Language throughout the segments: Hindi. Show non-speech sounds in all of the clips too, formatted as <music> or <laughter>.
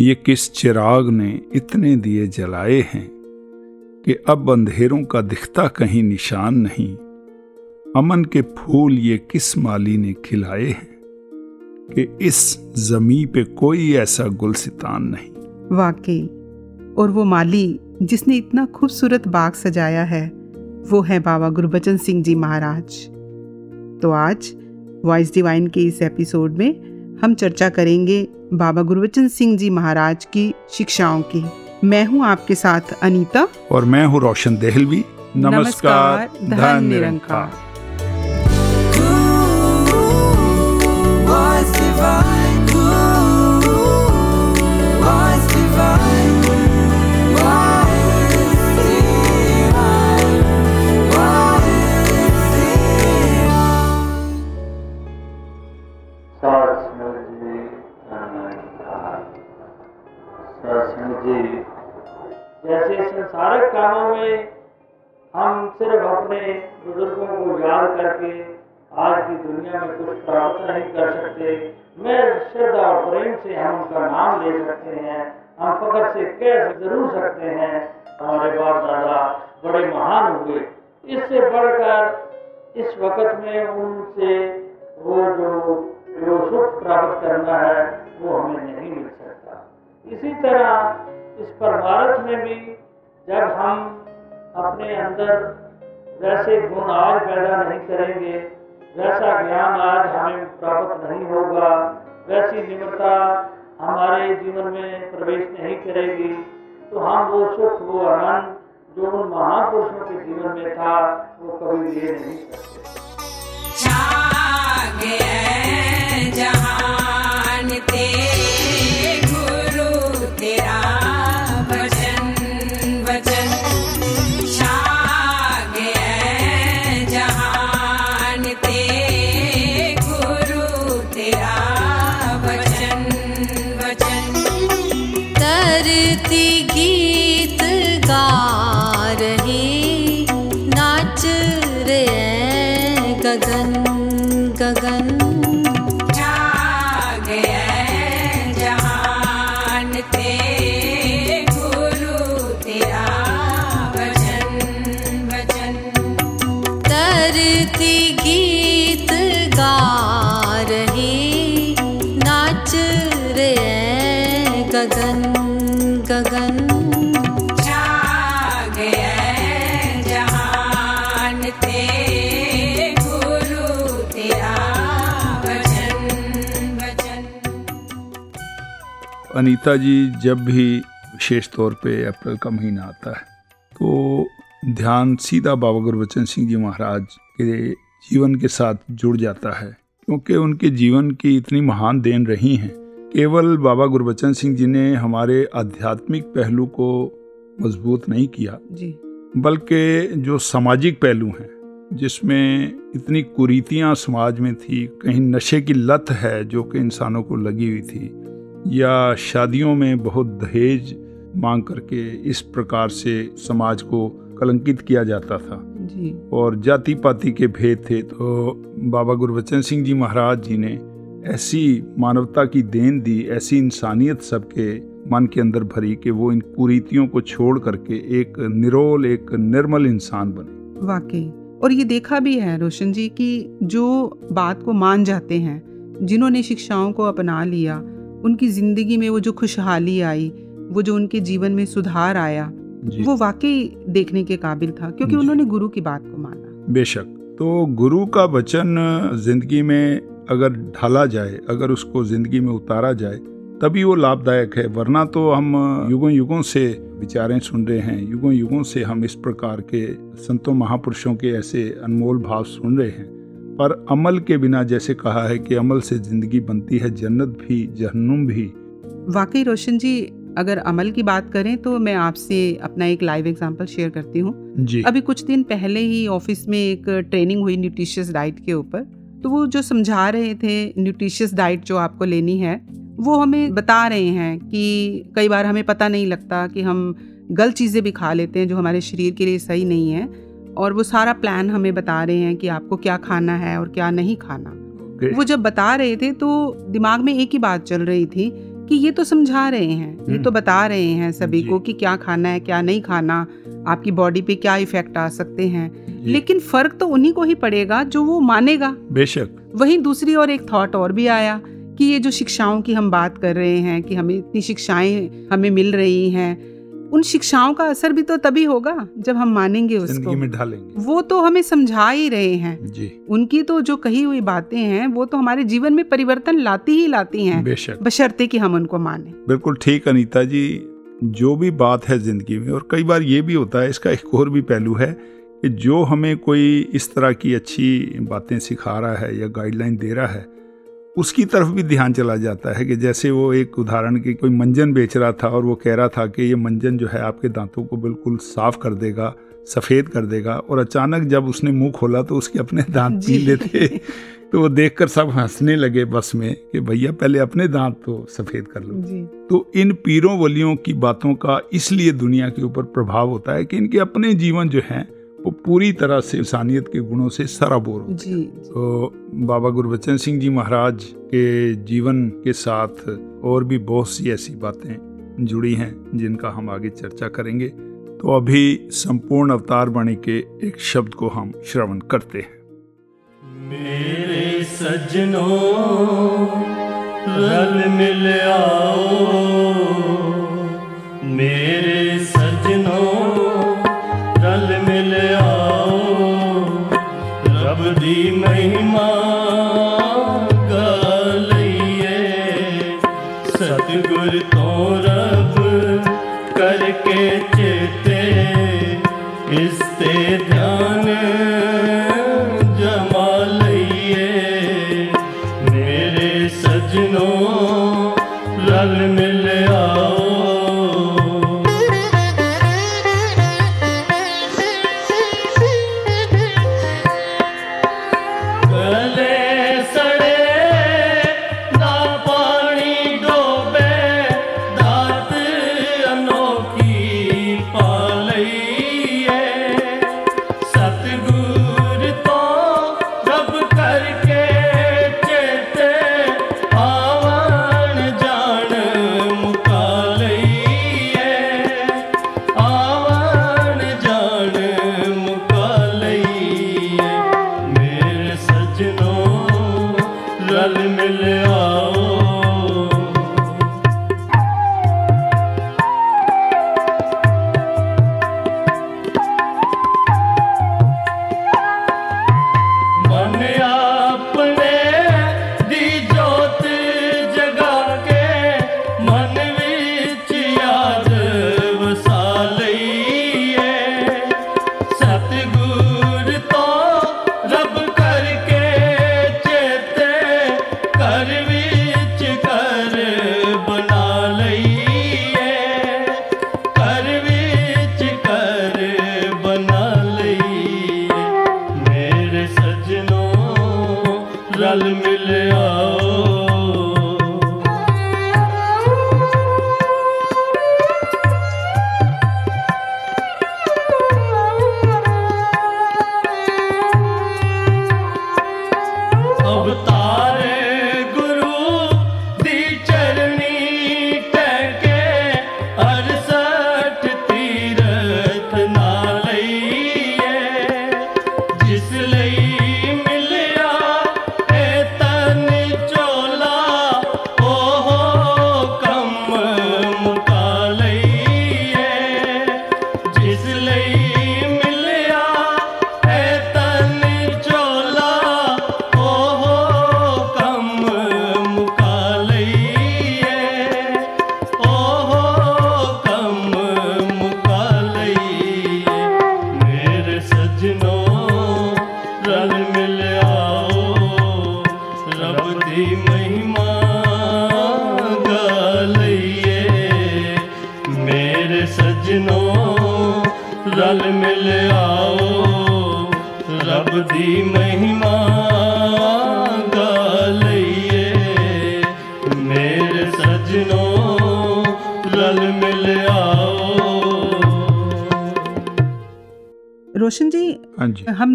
ये किस चिराग ने इतने दिए जलाए हैं कि अब अंधेरों का दिखता कहीं निशान नहीं। अमन के फूल ये किस माली ने खिलाए हैं कि इस जमी पे कोई ऐसा गुलसितान नहीं। वाकई, और वो माली जिसने इतना खूबसूरत बाग सजाया है, वो है बाबा गुरबचन सिंह जी महाराज। तो आज वॉइस डिवाइन के इस एपिसोड में हम चर्चा करेंगे बाबा गुरुवचन सिंह जी महाराज की शिक्षाओं की मैं हूँ आपके साथ अनीता और मैं हूँ रोशन देहलवी नमस्कार धन निरंकार हम सिर्फ़ अपने बुज़ुर्गों को याद करके आज की दुनिया में कुछ प्राप्त नहीं कर सकते। मैं श्रद्धा और प्रेम से हम उनका नाम ले सकते हैं। हम फकर से कह ज़रूर सकते हैं। हमारे बाप दादा बड़े महान हुए। इससे बढ़कर इस वक्त में उनसे वो जो जो सुख प्राप्त करना है, वो हमें नहीं मिल सकता। इसी तरह इस पर भारत में भी जब हम अपने अंदर वैसे गुण आज पैदा नहीं करेंगे। वैसा ज्ञान आज हमें प्राप्त नहीं होगा। वैसी निम्रता हमारे जीवन में प्रवेश नहीं करेगी। तो हम वो सुख, वो आनंद जो उन महापुरुषों के जीवन में था, वो कभी ले नहीं सकते। अनीता जी जब भी विशेष तौर पे अप्रैल का महीना आता है तो ध्यान सीधा बाबा गुरबचन सिंह जी महाराज के जीवन के साथ जुड़ जाता है क्योंकि उनके जीवन की इतनी महान देन रही हैं। केवल बाबा गुरबचन सिंह जी ने हमारे आध्यात्मिक पहलू को मज़बूत नहीं किया जी। बल्कि जो सामाजिक पहलू हैं जिसमें इतनी कुरीतियाँ समाज में थी कहीं नशे की लत है जो कि इंसानों को लगी हुई थी या शादियों में बहुत दहेज मांग करके इस प्रकार से समाज को कलंकित किया जाता था। जी। और जाति पाति के भेद थे तो बाबा गुरबचन सिंह जी महाराज जी ने ऐसी मानवता की देन दी ऐसी इंसानियत सबके मन के अंदर भरी कि वो इन कुरीतियों को छोड़ करके एक निरोल एक निर्मल इंसान बने। वाकई। और ये देखा भी है रोशन जी कि जो बात को मान जाते हैं जिन्होंने शिक्षाओं को अपना लिया उनकी ज़िंदगी में वो जो खुशहाली आई वो जो उनके जीवन में सुधार आया वो वाकई देखने के काबिल था क्योंकि उन्होंने गुरु की बात को माना। बेशक। तो गुरु का वचन ज़िंदगी में अगर ढाला जाए अगर उसको ज़िंदगी में उतारा जाए तभी वो लाभदायक है। वरना तो हम युगों युगों से विचारें सुन रहे हैं युगों युगों से हम इस प्रकार के संतों महापुरुषों के ऐसे अनमोल भाव सुन रहे हैं। पर अमल के बिना जैसे कहा है कि अमल से ज़िंदगी बनती है जन्नत भी जहन्नुम भी। वाकई रोशन जी अगर अमल की बात करें तो मैं आपसे अपना एक लाइव एग्जांपल शेयर करती हूँ। अभी कुछ दिन पहले ही ऑफ़िस में एक ट्रेनिंग हुई न्यूट्रिशियस डाइट के ऊपर। तो वो जो समझा रहे थे न्यूट्रिशियस डाइट जो आपको लेनी है वो हमें बता रहे हैं कि कई बार हमें पता नहीं लगता कि हम गलत चीज़ें भी खा लेते हैं जो हमारे शरीर के लिए सही नहीं है। और वो सारा प्लान हमें बता रहे हैं कि आपको क्या खाना है और क्या नहीं खाना। Okay. वो जब बता रहे थे तो दिमाग में एक ही बात चल रही थी कि ये तो समझा रहे हैं ये तो हम्म। बता रहे हैं सभी को कि क्या खाना है क्या नहीं खाना आपकी बॉडी पे क्या इफ़ेक्ट आ सकते हैं। लेकिन फ़र्क तो उन्हीं को ही पड़ेगा जो वो मानेगा। बेशक। वहीं दूसरी और एक थॉट और भी आया कि ये जो शिक्षाओं की हम बात कर रहे हैं कि हमें इतनी शिक्षाएँ हमें मिल रही हैं उन शिक्षाओं का असर भी तो तभी होगा जब हम मानेंगे उसको। में ढालेंगे। वो तो हमें समझा ही रहे हैं। जी। उनकी तो जो कही हुई बातें हैं वो तो हमारे जीवन में परिवर्तन लाती ही लाती हैं। बेशक। बशर्ते कि हम उनको माने। बिल्कुल ठीक अनीता जी। जो भी बात है ज़िंदगी में और कई बार ये भी होता है इसका एक और भी पहलू है कि जो हमें कोई इस तरह की अच्छी बातें सिखा रहा है या गाइडलाइन दे रहा है उसकी तरफ़ भी ध्यान चला जाता है कि जैसे वो एक उदाहरण की कोई मंजन बेच रहा था और वो कह रहा था कि ये मंजन जो है आपके दांतों को बिल्कुल साफ़ कर देगा सफ़ेद कर देगा और अचानक जब उसने मुँह खोला तो उसके अपने दांत पीले थे। तो वो देखकर सब हंसने लगे बस में कि भैया पहले अपने दांत तो सफ़ेद कर लो। तो इन पीरों वलियों की बातों का इसलिए दुनिया के ऊपर प्रभाव होता है कि इनके अपने जीवन जो हैं पूरी तरह से इंसानियत के गुणों से सराबोर होते जी तो बाबा गुरबचन सिंह जी महाराज के जीवन के साथ और भी बहुत सी ऐसी बातें जुड़ी हैं जिनका हम आगे चर्चा करेंगे। तो अभी संपूर्ण अवतार बाणी के एक शब्द को हम श्रवण करते हैं। मेरे सजनों रल मिल आओ। मेरे सजनों ਦੀ ਮਹਿਮਾ ਗਾਲਈਏ ਸਤਿਗੁਰ ਤੋਂ ਰਬ ਕਰਕੇ ਚੇਤੇ ਇਸ ਤੇ ਧਿਆਨ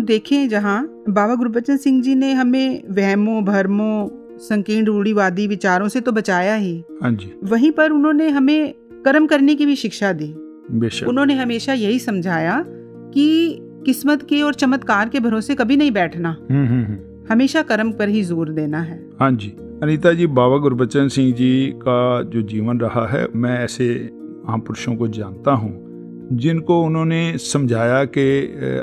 हम देखें जहाँ बाबा गुरबचन सिंह जी ने हमें वहमों भरमों संकीर्ण रूढ़ीवादी विचारों से तो बचाया ही। हाँ जी। वहीं पर उन्होंने हमें कर्म करने की भी शिक्षा दी। उन्होंने हमेशा यही समझाया कि किस्मत के और चमत्कार के भरोसे कभी नहीं बैठना। हम्म हम्म हम्म। हमेशा कर्म पर ही ज़ोर देना है। हाँ जी। अनीता जी बाबा गुरबचन सिंह जी का जो जीवन रहा है मैं ऐसे महापुरुषों को जानता हूँ। जिनको उन्होंने समझाया कि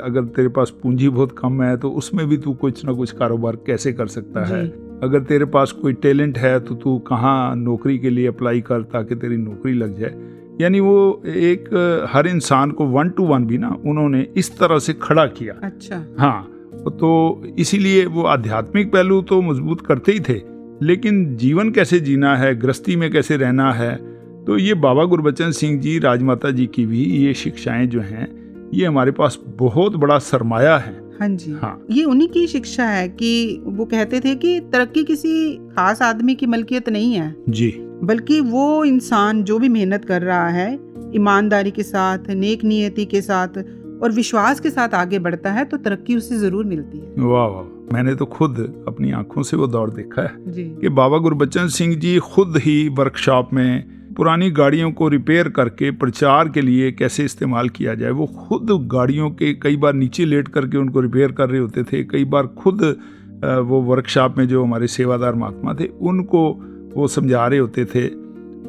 अगर तेरे पास पूंजी बहुत कम है तो उसमें भी तू कुछ ना कुछ कारोबार कैसे कर सकता है? अगर तेरे पास कोई टैलेंट है तो तू कहाँ नौकरी के लिए अप्लाई कर ताकि तेरी नौकरी लग जाए? यानी वो एक हर इंसान को वन टू वन भी ना उन्होंने इस तरह से खड़ा किया। अच्छा। हाँ तो इसीलिए वो आध्यात्मिक पहलू तो मज़बूत करते ही थे लेकिन जीवन कैसे जीना है गृहस्थी में कैसे रहना है तो ये बाबा गुरबचन सिंह जी राजमाता जी की भी ये शिक्षाएँ जो हैं ये हमारे पास बहुत बड़ा सरमाया है। हाँ जी। हाँ। ये उन्हीं की शिक्षा है कि वो कहते थे कि तरक्की किसी खास आदमी की मलकियत नहीं है। जी। बल्कि वो इंसान जो भी मेहनत कर रहा है ईमानदारी के साथ नेक नियति के साथ और विश्वास के साथ आगे बढ़ता है तो तरक्की उसे ज़रूर मिलती है। वाह वाह मैंने तो खुद अपनी आँखों से वो दौर देखा है जी। कि बाबा गुरबचन सिंह जी खुद ही वर्कशॉप में पुरानी गाड़ियों को रिपेयर करके प्रचार के लिए कैसे इस्तेमाल किया जाए? वो खुद गाड़ियों के कई बार नीचे लेट करके उनको रिपेयर कर रहे होते थे कई बार खुद वो वर्कशॉप में जो हमारे सेवादार महात्मा थे उनको वो समझा रहे होते थे।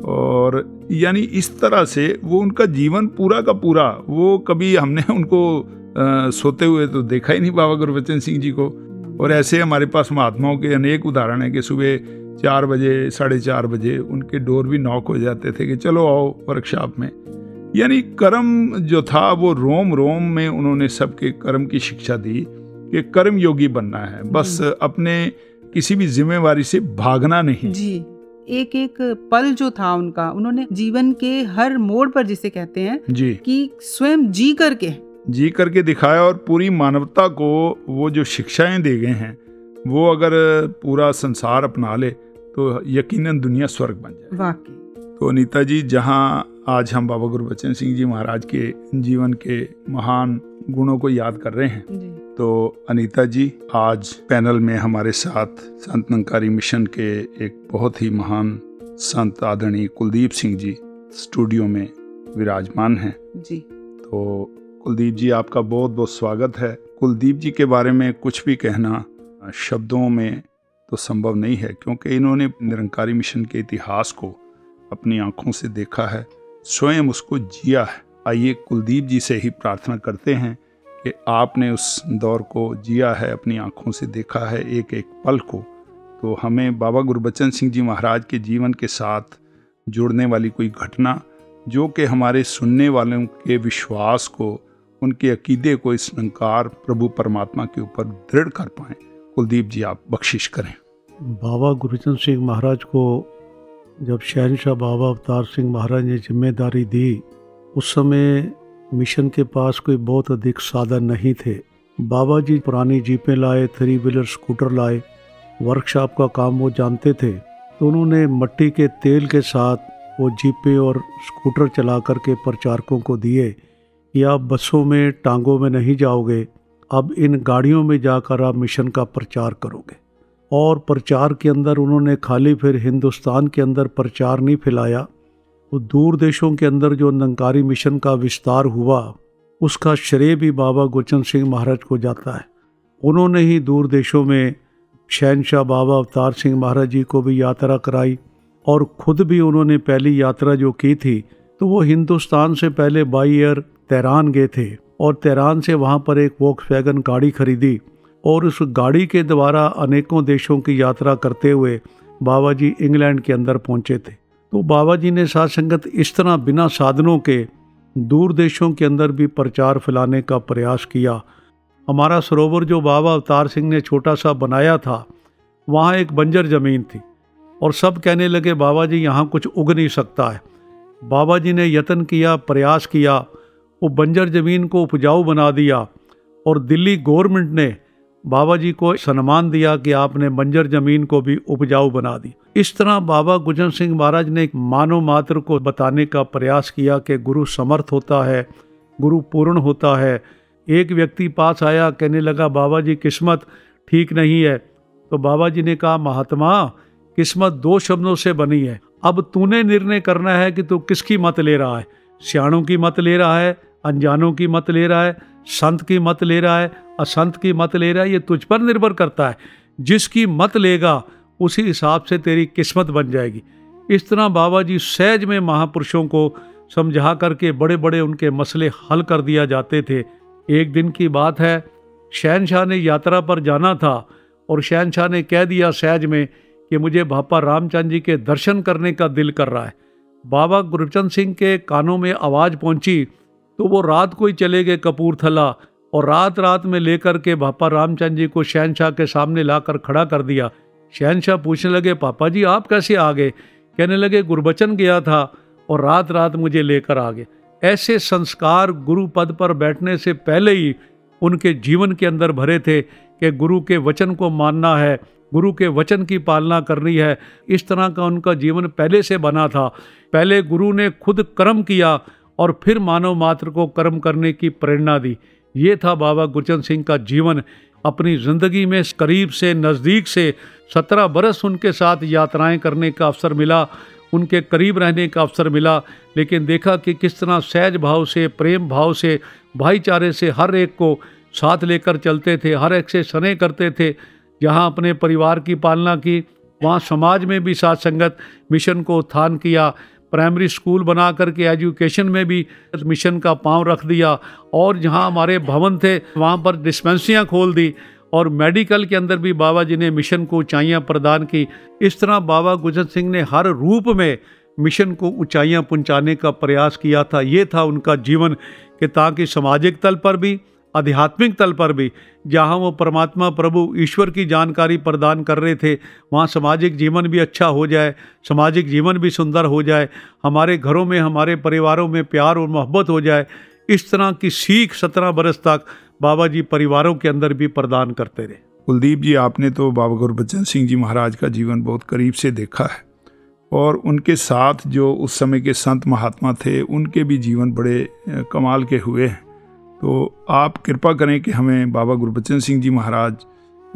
और यानी इस तरह से वो उनका जीवन पूरा का पूरा वो कभी हमने उनको अ, सोते हुए तो देखा ही नहीं बाबा गुरबचन सिंह जी को। और ऐसे हमारे पास महात्माओं के अनेक उदाहरण हैं कि सुबह चार बजे साढ़े चार बजे उनके डोर भी नॉक हो जाते थे कि चलो आओ वर्कशॉप में। यानी कर्म जो था वो रोम रोम में उन्होंने सबके कर्म की शिक्षा दी कि कर्म योगी बनना है। बस अपने किसी भी जिम्मेवारी से भागना नहीं। जी एक एक पल जो था उनका उन्होंने जीवन के हर मोड़ पर जिसे कहते हैं जी। कि स्वयं जी करके जी करके दिखाया और पूरी मानवता को वो जो शिक्षाएँ दे गए हैं वो अगर पूरा संसार अपना ले तो यकीनन दुनिया स्वर्ग बन जाए वाकई। तो अनीता जी जहाँ आज हम बाबा गुरबचन सिंह जी महाराज के जीवन के महान गुणों को याद कर रहे हैं जी। तो अनीता जी आज पैनल में हमारे साथ संत नंकारी मिशन के एक बहुत ही महान संत आदरणीय कुलदीप सिंह जी स्टूडियो में विराजमान हैं। जी। तो कुलदीप जी आपका बहुत बहुत स्वागत है। कुलदीप जी के बारे में कुछ भी कहना शब्दों में तो संभव नहीं है क्योंकि इन्होंने निरंकारी मिशन के इतिहास को अपनी आँखों से देखा है, स्वयं उसको जिया है। आइए कुलदीप जी से ही प्रार्थना करते हैं कि आपने उस दौर को जिया है, अपनी आँखों से देखा है एक एक पल को। तो हमें बाबा गुरबचन सिंह जी महाराज के जीवन के साथ जुड़ने वाली कोई घटना, जो कि हमारे सुनने वालों के विश्वास को, उनके अकीदे को इस निरंकार प्रभु परमात्मा के ऊपर दृढ़ कर पाएँ, कुलदीप जी आप बख्शिश करें। बाबा गुरुचंद सिंह महाराज को जब शहनशाह बाबा अवतार सिंह महाराज ने ज़िम्मेदारी दी, उस समय मिशन के पास कोई बहुत अधिक साधन नहीं थे। बाबा जी पुरानी जीपें लाए, थ्री व्हीलर, स्कूटर लाए, वर्कशॉप का काम वो जानते थे तो उन्होंने मट्टी के तेल के साथ वो जीपें और स्कूटर चला करके प्रचारकों को दिए कि आप बसों में, टांगों में नहीं जाओगे, अब इन गाड़ियों में जाकर आप मिशन का प्रचार करोगे। और प्रचार के अंदर उन्होंने खाली फिर हिंदुस्तान के अंदर प्रचार नहीं फैलाया। वो दूर देशों के अंदर जो नंकारी मिशन का विस्तार हुआ, उसका श्रेय भी बाबा गुरचंद सिंह महाराज को जाता है। उन्होंने ही दूर देशों में शहनशाह बाबा अवतार सिंह महाराज जी को भी यात्रा कराई और खुद भी उन्होंने पहली यात्रा जो की थी तो वो हिंदुस्तान से पहले बाई एयर तेहरान गए थे और तेहरान से वहाँ पर एक वोक्स वैगन गाड़ी खरीदी। और उस गाड़ी के द्वारा अनेकों देशों की यात्रा करते हुए बाबा जी इंग्लैंड के अंदर पहुँचे थे। तो बाबा जी ने साथ संगत इस तरह बिना साधनों के दूर देशों के अंदर भी प्रचार फैलाने का प्रयास किया। हमारा सरोवर जो बाबा अवतार सिंह ने छोटा सा बनाया था, वहाँ एक बंजर ज़मीन थी और सब कहने लगे बाबा जी यहाँ कुछ उग नहीं सकता है। बाबा जी ने यत्न किया, प्रयास किया, वो बंजर ज़मीन को उपजाऊ बना दिया और दिल्ली गवर्नमेंट ने बाबा जी को सम्मान दिया कि आपने बंजर ज़मीन को भी उपजाऊ बना दी। इस तरह बाबा गुजर सिंह महाराज ने मानव मात्र को बताने का प्रयास किया कि गुरु समर्थ होता है, गुरु पूर्ण होता है। एक व्यक्ति पास आया, कहने लगा, बाबा जी, किस्मत ठीक नहीं है। तो बाबा जी ने कहा, महात्मा, किस्मत दो शब्दों से बनी है। अब तूने निर्णय करना है कि तू किसकी मत ले रहा है? सियाणों की मत ले रहा है? अनजानों की मत ले रहा है? संत की मत ले रहा है? असंत की मत ले रहा है, ये तुझ पर निर्भर करता है। जिसकी मत लेगा, उसी हिसाब से तेरी किस्मत बन जाएगी। इस तरह बाबा जी सहज में महापुरुषों को समझा करके बड़े बड़े उनके मसले हल कर दिया जाते थे। एक दिन की बात है, शहनशाह ने यात्रा पर जाना था और शहनशाह ने कह दिया सहज में कि मुझे भापा रामचंद जी के दर्शन करने का दिल कर रहा है। बाबा गुरचंद सिंह के कानों में आवाज़ पहुँची तो वो रात को ही चले गए कपूरथला। और रात रात में लेकर के पापा रामचंद जी को शहनशाह के सामने लाकर खड़ा कर दिया। शहनशाह पूछने लगे, पापा जी, आप कैसे आ गए? कहने लगे, गुरबचन गया था और रात रात मुझे लेकर आ गए। ऐसे संस्कार गुरु पद पर बैठने से पहले ही उनके जीवन के अंदर भरे थे कि गुरु के वचन को मानना है, गुरु के वचन की पालना करनी है। इस तरह का उनका जीवन पहले से बना था। पहले गुरु ने खुद कर्म किया और फिर मानव मात्र को कर्म करने की प्रेरणा दी। ये था बाबा गुरचंद सिंह का जीवन। अपनी ज़िंदगी में करीब से नज़दीक से सत्रह बरस उनके साथ यात्राएँ करने का अवसर मिला, उनके करीब रहने का अवसर मिला, लेकिन देखा कि किस तरह सहज भाव से, प्रेम भाव से, भाईचारे से हर एक को साथ लेकर चलते थे, हर एक से स्नेह करते थे। जहाँ अपने परिवार की पालना की, वहाँ समाज में भी साथ संगत मिशन को उत्थान किया प्राइमरी स्कूल बना करके एजुकेशन में भी मिशन का पाँव रख दिया और जहाँ हमारे भवन थे, वहाँ पर डिस्पेंसरियाँ खोल दी और मेडिकल के अंदर भी बाबा जी ने मिशन को ऊंचाइयाँ प्रदान की। इस तरह बाबा गुजर सिंह ने हर रूप में मिशन को ऊंचाइयाँ पहुँचाने का प्रयास किया था। ये था उनका जीवन कि ताकि सामाजिक तल पर भी आध्यात्मिक तल पर भी, जहाँ वो परमात्मा प्रभु ईश्वर की जानकारी प्रदान कर रहे थे, वहाँ सामाजिक जीवन भी अच्छा हो जाए, सामाजिक जीवन भी सुंदर हो जाए, हमारे घरों में, हमारे परिवारों में प्यार और मोहब्बत हो जाए, इस तरह की सीख सत्रह बरस तक बाबा जी परिवारों के अंदर भी प्रदान करते रहे। कुलदीप जी, आपने तो बाबा गुरबचन सिंह जी महाराज का जीवन बहुत करीब से देखा है और उनके साथ जो उस समय के संत महात्मा थे, उनके भी जीवन बड़े कमाल के हुए हैं। तो आप कृपा करें कि हमें बाबा गुरबचन सिंह जी महाराज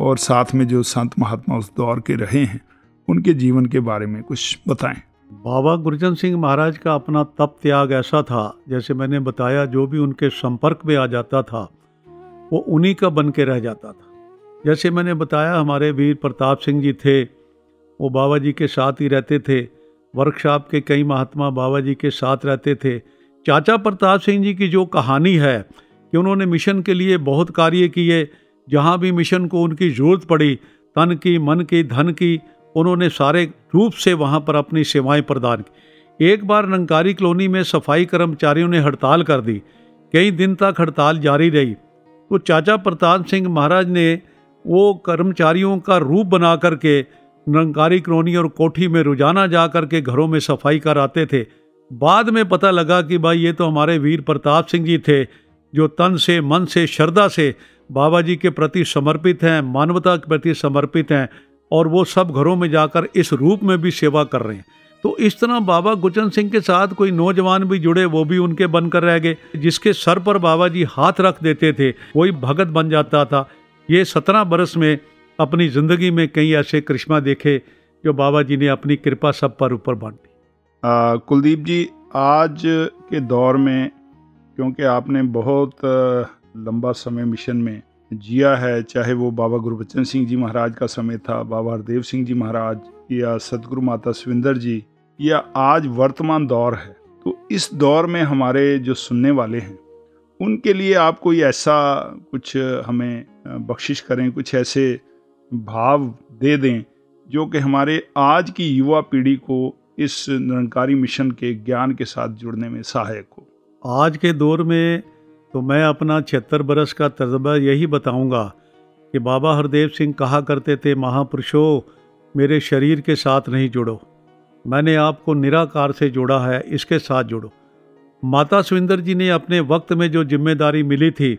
और साथ में जो संत महात्मा उस दौर के रहे हैं, उनके जीवन के बारे में कुछ बताएँ। बाबा गुरचंद सिंह महाराज का अपना तप त्याग ऐसा था, जैसे मैंने बताया, जो भी उनके संपर्क में आ जाता था, वो उन्हीं का बन के रह जाता था। जैसे मैंने बताया, हमारे वीर प्रताप सिंह जी थे, वो बाबा जी के साथ ही रहते थे, वर्कशॉप के कई महात्मा बाबा जी के साथ रहते थे। चाचा प्रताप सिंह जी की जो कहानी है कि उन्होंने मिशन के लिए बहुत कार्य किए, जहाँ भी मिशन को उनकी ज़रूरत पड़ी, तन की, मन की, धन की, उन्होंने सारे रूप से वहाँ पर अपनी सेवाएँ प्रदान की। एक बार नंकारी कॉलोनी में सफ़ाई कर्मचारियों ने हड़ताल कर दी। कई दिन तक हड़ताल जारी रही। तो चाचा प्रताप सिंह महाराज ने वो कर्मचारियों का रूप बना करके नंकारी कॉलोनी और कोठी में रोज़ाना जा कर के घरों में सफ़ाई कराते थे। बाद में पता लगा कि भाई ये तो हमारे वीर प्रताप सिंह जी थे। जो तन से, मन से, श्रद्धा से बाबा जी के प्रति समर्पित हैं, मानवता के प्रति समर्पित हैं और वो सब घरों में जाकर इस रूप में भी सेवा कर रहे हैं। तो इस तरह बाबा गुचन सिंह के साथ कोई नौजवान भी जुड़े, वो भी उनके बनकर रह गए, जिसके सर पर बाबा जी हाथ रख देते थे वही भगत बन जाता था। ये सत्रह बरस में अपनी ज़िंदगी में कई ऐसे करिश्मा देखे, जो बाबा जी ने अपनी कृपा सब पर ऊपर बांटी कुलदीप जी, आज के दौर में क्योंकि आपने बहुत लंबा समय मिशन में जिया है, चाहे वो बाबा गुरबचन सिंह जी महाराज का समय था, बाबा हरदेव सिंह जी महाराज, या सतगुरु माता सुविंदर जी, या आज वर्तमान दौर है। तो इस दौर में हमारे जो सुनने वाले हैं, उनके लिए आप कोई ऐसा कुछ हमें बख्शिश करें, कुछ ऐसे भाव दे दें, जो कि हमारे आज की युवा पीढ़ी को इस निरंकारी मिशन के ज्ञान के साथ जुड़ने में सहायक हो। आज के दौर में तो मैं अपना छिहत्तर बरस का तजर्बा यही बताऊँगा कि बाबा हरदेव सिंह कहा करते थे, महापुरुषों, मेरे शरीर के साथ नहीं जुड़ो। मैंने आपको निराकार से जोड़ा है, इसके साथ जुड़ो। माता सुविंदर जी ने अपने वक्त में जो ज़िम्मेदारी मिली थी,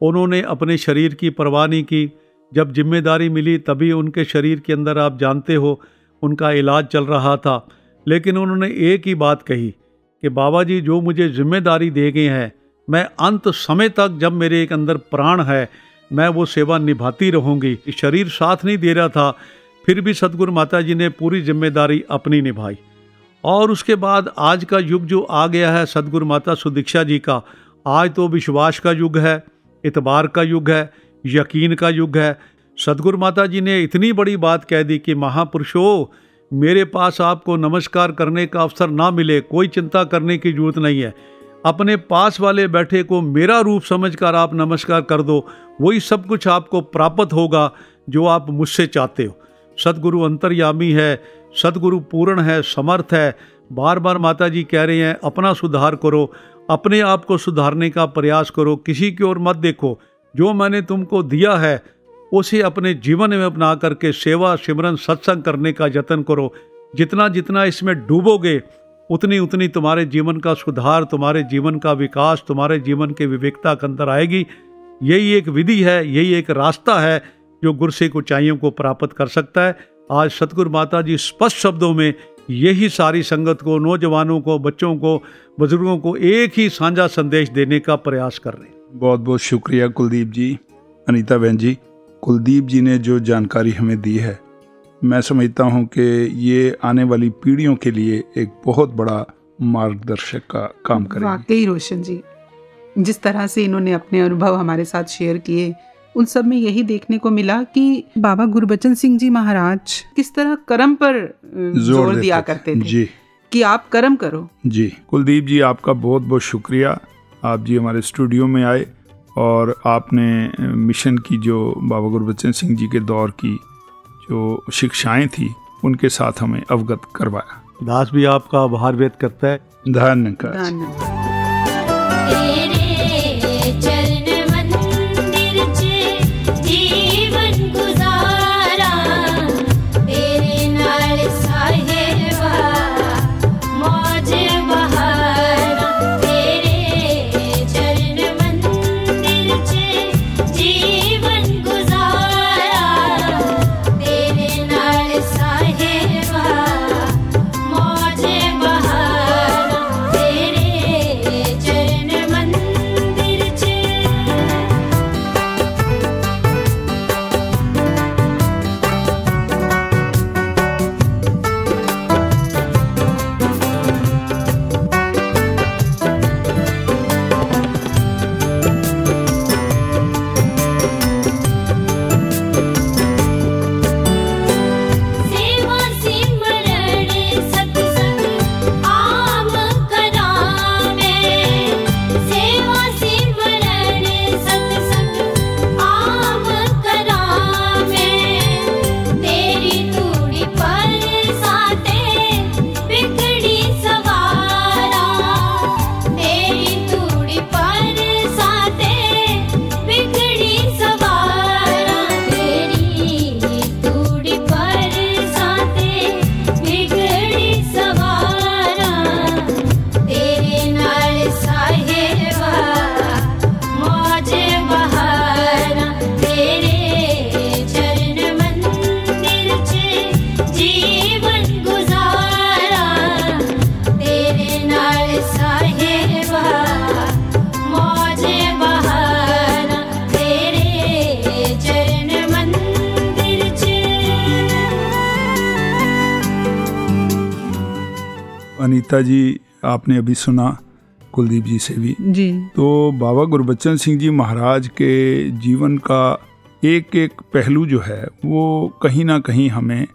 उन्होंने अपने शरीर की परवाह नहीं की। जब ज़िम्मेदारी मिली, तभी उनके शरीर के अंदर आप जानते हो, उनका इलाज चल रहा था। लेकिन उन्होंने एक ही बात कही कि बाबा जी, जो मुझे ज़िम्मेदारी दे गए हैं, मैं अंत समय तक जब मेरे एक अंदर प्राण है, मैं वो सेवा निभाती रहूँगी। शरीर साथ नहीं दे रहा था, फिर भी सदगुरु माता जी ने पूरी ज़िम्मेदारी अपनी निभाई। और उसके बाद आज का युग जो आ गया है, सदगुरु माता सुदीक्षा जी का, आज तो विश्वास का युग है, इतबार का युग है, यकीन का युग है। सदगुरु माता जी ने इतनी बड़ी बात कह दी कि महापुरुषों मेरे पास आपको नमस्कार करने का अवसर ना मिले, कोई चिंता करने की ज़रूरत नहीं है। अपने पास वाले बैठे को मेरा रूप समझकर आप नमस्कार कर दो, वही सब कुछ आपको प्राप्त होगा जो आप मुझसे चाहते हो। सदगुरु अंतर्यामी है, सदगुरु पूर्ण है, समर्थ है। बार बार माता जी कह रहे हैं, अपना सुधार करो, अपने आप को सुधारने का प्रयास करो, किसी की ओर मत देखो। जो मैंने तुमको दिया है उसे अपने जीवन में अपना करके सेवा, सिमरन, सत्संग करने का यत्न करो। जितना जितना इसमें डूबोगे, उतनी उतनी तुम्हारे जीवन का सुधार, तुम्हारे जीवन का विकास, तुम्हारे जीवन के विवेकता के अंदर आएगी। यही एक विधि है, यही एक रास्ता है जो गुरसिक ऊंचाइयों को प्राप्त कर सकता है। आज सतगुरु माता जी स्पष्ट शब्दों में यही सारी संगत को, नौजवानों को, बच्चों को, बुज़ुर्गों को एक ही साझा संदेश देने का प्रयास कर रहे हैं। बहुत बहुत शुक्रिया कुलदीप जी, अनीता बहन जी। कुलदीप जी ने जो जानकारी हमें दी है मैं समझता हूँ कि ये आने वाली पीढ़ियों के लिए एक बहुत बड़ा मार्गदर्शक का काम करेगी। वाकई रोशन जी जिस तरह से इन्होंने अपने अनुभव हमारे साथ शेयर किए उन सब में यही देखने को मिला कि बाबा गुरबचन सिंह जी महाराज किस तरह कर्म पर ज़ोर दिया करते थे जी। कि आप कर्म करो। जी। कुलदीप जी आपका बहुत बहुत शुक्रिया। आप जी हमारे स्टूडियो में आए। और आपने मिशन की जो बाबा गुरबचन सिंह जी के दौर की जो शिक्षाएँ थी उनके साथ हमें अवगत करवाया। दास भी आपका आभार व्यक्त करता है। धन्यवाद। धन्यवाद। अनीता जी आपने अभी सुना कुलदीप जी से भी। जी। तो बाबा गुरबच्चन सिंह जी महाराज के जीवन का एक एक पहलू जो है वो कहीं ना कहीं हमें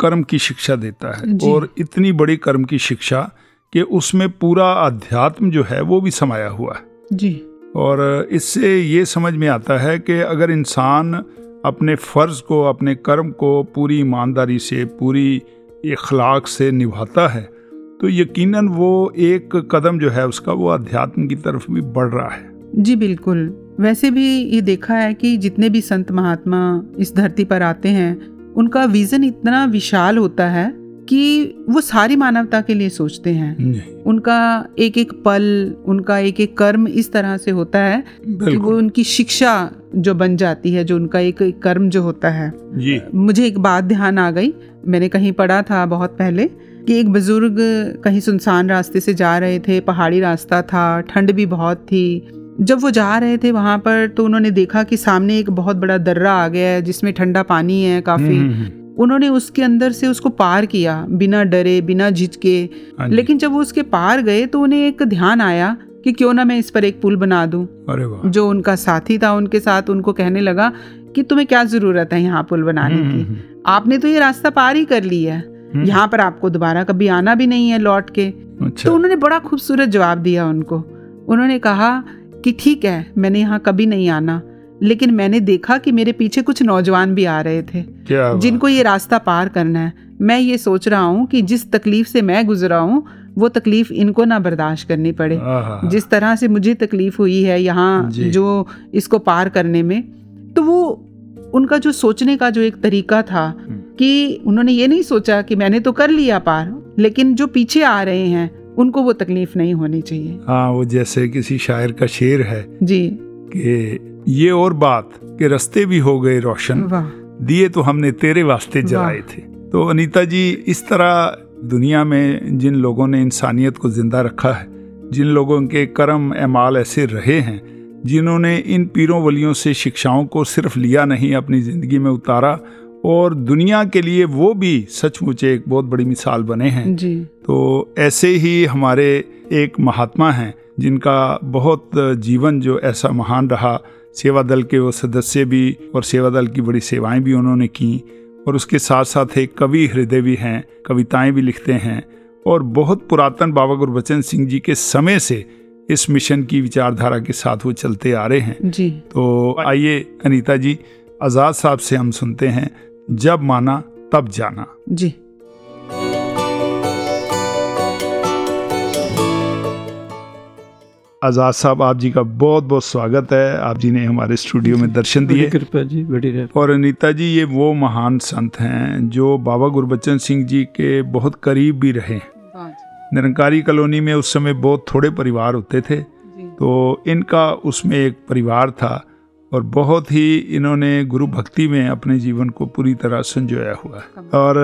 कर्म की शिक्षा देता है। और इतनी बड़ी कर्म की शिक्षा कि उसमें पूरा अध्यात्म जो है वो भी समाया हुआ है। जी। और इससे ये समझ में आता है कि अगर इंसान अपने फ़र्ज़ को अपने कर्म को पूरी ईमानदारी से पूरी इखलाक से निभाता है तो यकीनन वो एक कदम जो है उसका वो अध्यात्म की तरफ़ भी बढ़ रहा है। जी बिल्कुल। वैसे भी ये देखा है कि जितने भी संत महात्मा इस धरती पर आते हैं उनका विजन इतना विशाल होता है कि वो सारी मानवता के लिए सोचते हैं। उनका एक एक पल उनका एक एक कर्म इस तरह से होता है कि वो उनकी शिक्षा जो बन जाती है जो उनका एक, एक कर्म जो होता है। जी। मुझे एक बात ध्यान आ गई। मैंने कहीं पढ़ा था बहुत पहले कि एक बुज़ुर्ग कहीं सुनसान रास्ते से जा रहे थे पहाड़ी रास्ता था ठंड भी बहुत थी। जब वो जा रहे थे वहाँ पर तो उन्होंने देखा कि सामने एक बहुत बड़ा दर्रा आ गया है जिसमें ठंडा पानी है काफ़ी। हम्म, हम्म, उन्होंने उसके अंदर से उसको पार किया बिना डरे बिना झिझके। हाँ लेकिन जब वो उसके पार गए तो उन्हें एक ध्यान आया कि क्यों ना मैं इस पर एक पुल बना दूँ। अरे वाह। जो उनका साथी था उनके साथ उनको कहने लगा कि तुम्हें क्या ज़रूरत है यहाँ पुल बनाने हम्म, की? हम्म, आपने तो ये रास्ता पार ही कर लिया है। हम्म, यहाँ पर आपको दोबारा कभी आना भी नहीं है लौट के। अच्छा। तो उन्होंने बड़ा खूबसूरत जवाब दिया उनको। उन्होंने कहा कि ठीक है मैंने यहाँ कभी नहीं आना लेकिन मैंने देखा कि मेरे पीछे कुछ नौजवान भी आ रहे थे क्या जिनको ये रास्ता पार करना है। मैं ये सोच रहा हूँ कि जिस तकलीफ़ से मैं गुजरा हूँ वो तकलीफ़ इनको ना बर्दाश्त करनी पड़े। जिस तरह से मुझे तकलीफ़ हुई है यहाँ जो इसको पार करने में तो वो उनका जो सोचने का जो एक तरीका था हम्म। कि उन्होंने ये नहीं सोचा कि मैंने तो कर लिया पार लेकिन जो पीछे आ रहे हैं उनको वो तकलीफ़ नहीं होनी चाहिए। हाँ वो जैसे किसी शायर का शेर है जी। कि ये और बात कि रास्ते भी हो गए रोशन। दिए तो हमने तेरे वास्ते जलाए थे। तो अनीता जी इस तरह दुनिया में जिन लोगों ने इंसानियत को ज़िंदा रखा है जिन लोगों के कर्म एमाल ऐसे रहे हैं जिन्होंने इन पीरों वलियों से शिक्षाओं को सिर्फ़ लिया नहीं अपनी ज़िंदगी में उतारा और दुनिया के लिए वो भी सचमुच एक बहुत बड़ी मिसाल बने हैं। जी। तो ऐसे ही हमारे एक महात्मा हैं जिनका बहुत जीवन जो ऐसा महान रहा सेवा दल के वो सदस्य भी और सेवा दल की बड़ी सेवाएँ भी उन्होंने की और उसके साथ साथ एक कवि हृदय भी हैं कविताएँ भी लिखते हैं और बहुत पुरातन बाबा गुरबचन सिंह जी के समय से इस मिशन की विचारधारा के साथ वो चलते आ रहे हैं। जी। तो आइए अनीता जी आज़ाद साहब से हम सुनते हैं। जब माना तब जाना। जी। आज़ाद साहब आप जी का बहुत बहुत स्वागत है। आप जी ने हमारे स्टूडियो में दर्शन दिए। कृपा जी बड़ी रहे और अनीता जी ये वो महान संत हैं जो बाबा गुरबचन सिंह जी के बहुत करीब भी रहे निरंकारी कॉलोनी में उस समय बहुत थोड़े परिवार होते थे। तो इनका उसमें एक परिवार था। और बहुत ही इन्होंने गुरु भक्ति में अपने जीवन को पूरी तरह संजोया हुआ है। और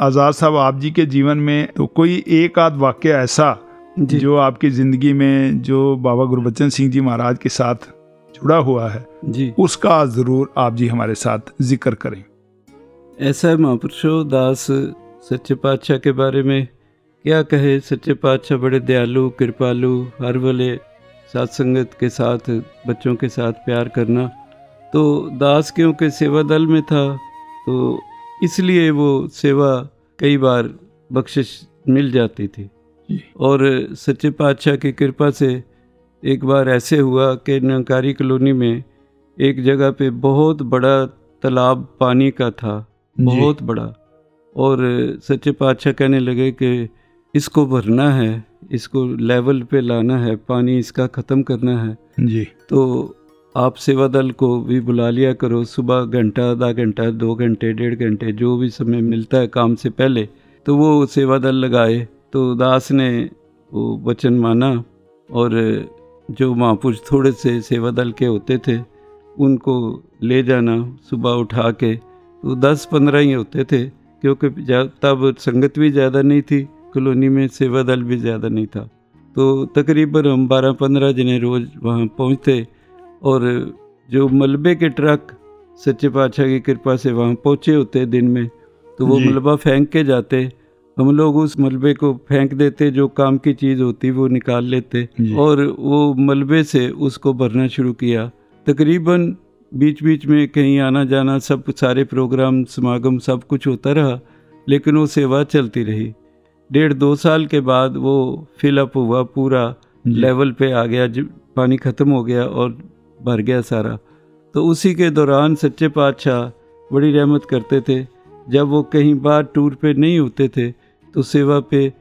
आज़ाद साहब आप जी के जीवन में तो कोई एक आध वाक्य ऐसा जो। आपकी ज़िंदगी में जो बाबा गुरबचन सिंह जी महाराज के साथ जुड़ा हुआ है जी। उसका ज़रूर आप जी हमारे साथ ज़िक्र करें। ऐसा है महापुरुषो दास सच्चे पातशाह के बारे में। क्या कहे सच्चे पातशाह बड़े दयालु कृपालु हर वाले। साथ संगत के साथ बच्चों के साथ प्यार करना। तो दास क्योंकि सेवा दल में था तो इसलिए वो सेवा कई बार बख्शिश मिल जाती थी। और सच्चे पातशाह की कृपा से एक बार ऐसे हुआ कि नंकारी कॉलोनी में एक जगह पे बहुत बड़ा तालाब पानी का था बहुत बड़ा। और सच्चे पातशाह कहने लगे कि इसको भरना है। इसको लेवल पे लाना है पानी इसका ख़त्म करना है। जी। तो आप सेवा दल को भी बुला लिया करो सुबह घंटा आधा घंटा दो घंटे डेढ़ घंटे जो भी समय मिलता है काम से पहले तो वो सेवा दल लगाए। तो दास ने वो वचन माना और जो महापुरुष थोड़े से सेवा दल के होते थे उनको ले जाना सुबह उठा के। तो दस पंद्रह ही होते थे क्योंकि तब संगत भी ज़्यादा नहीं थी। कॉलोनी में सेवा दल भी ज़्यादा नहीं था। तो तकरीबन हम बारह पंद्रह जने रोज़ वहाँ पहुँचते और जो मलबे के ट्रक सच्चे पातशाह की कृपा से वहाँ पहुँचे होते दिन में तो वो मलबा फेंक के जाते। हम लोग उस मलबे को फेंक देते जो काम की चीज़ होती वो निकाल लेते और वो मलबे से उसको भरना शुरू किया। तकरीबन बीच बीच में कहीं आना जाना सब सारे प्रोग्राम समागम सब कुछ होता रहा लेकिन वो सेवा चलती रही। डेढ़ दो साल के बाद वो फिलअप हुआ पूरा लेवल पे आ गया पानी ख़त्म हो गया और भर गया सारा। तो उसी के दौरान सच्चे पातशाह बड़ी रहमत करते थे। जब वो कहीं बाहर टूर पे नहीं होते थे तो सेवा पे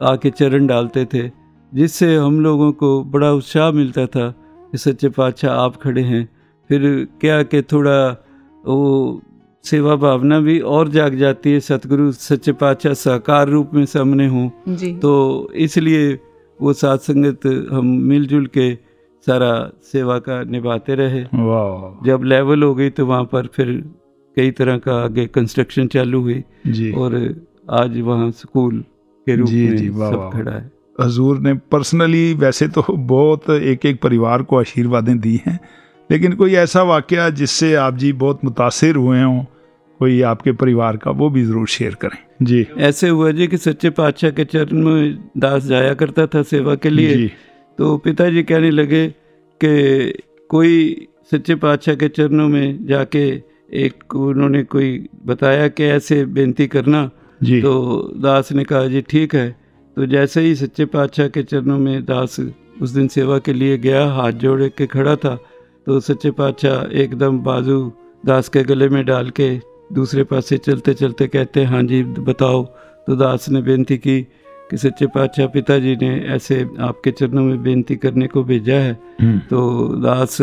आके चरण डालते थे जिससे हम लोगों को बड़ा उत्साह मिलता था कि सच्चे पातशाह आप खड़े हैं। फिर क्या कि थोड़ा वो सेवा भावना भी और जाग जाती है। सतगुरु सच्चे पातशाह साकार रूप में सामने हों। तो इसलिए वो सात संगत हम मिलजुल के सारा सेवा का निभाते रहे। जब लेवल हो गई तो वहाँ पर फिर कई तरह का आगे कंस्ट्रक्शन चालू हुई। और आज वहाँ स्कूल के रूप जी, में जी, सब खड़ा है। हजूर ने पर्सनली वैसे तो बहुत एक एक परिवार को आशीर्वादें दी हैं लेकिन कोई ऐसा वाक़ जिससे आप जी बहुत मुतासर हुए हों कोई आपके परिवार का वो भी ज़रूर शेयर करें। जी। ऐसे हुआ जी कि सच्चे पातशाह के चरण में दास जाया करता था सेवा के लिए। जी। तो पिताजी कहने लगे कि कोई सच्चे पातशाह के चरणों में जाके एक उन्होंने कोई बताया कि ऐसे बेनती करना जी। तो दास ने कहा जी ठीक है। तो जैसे ही सच्चे पातशाह के चरणों में दास उस दिन सेवा के लिए गया हाथ जोड़ के खड़ा था तो सच्चे पातशाह एकदम बाजू दास के गले में डाल के दूसरे पास से चलते चलते कहते हाँ जी बताओ। तो दास ने बेनती की कि सच्चे पातशाह पिताजी ने ऐसे आपके चरणों में बेनती करने को भेजा है। हम्म। तो दास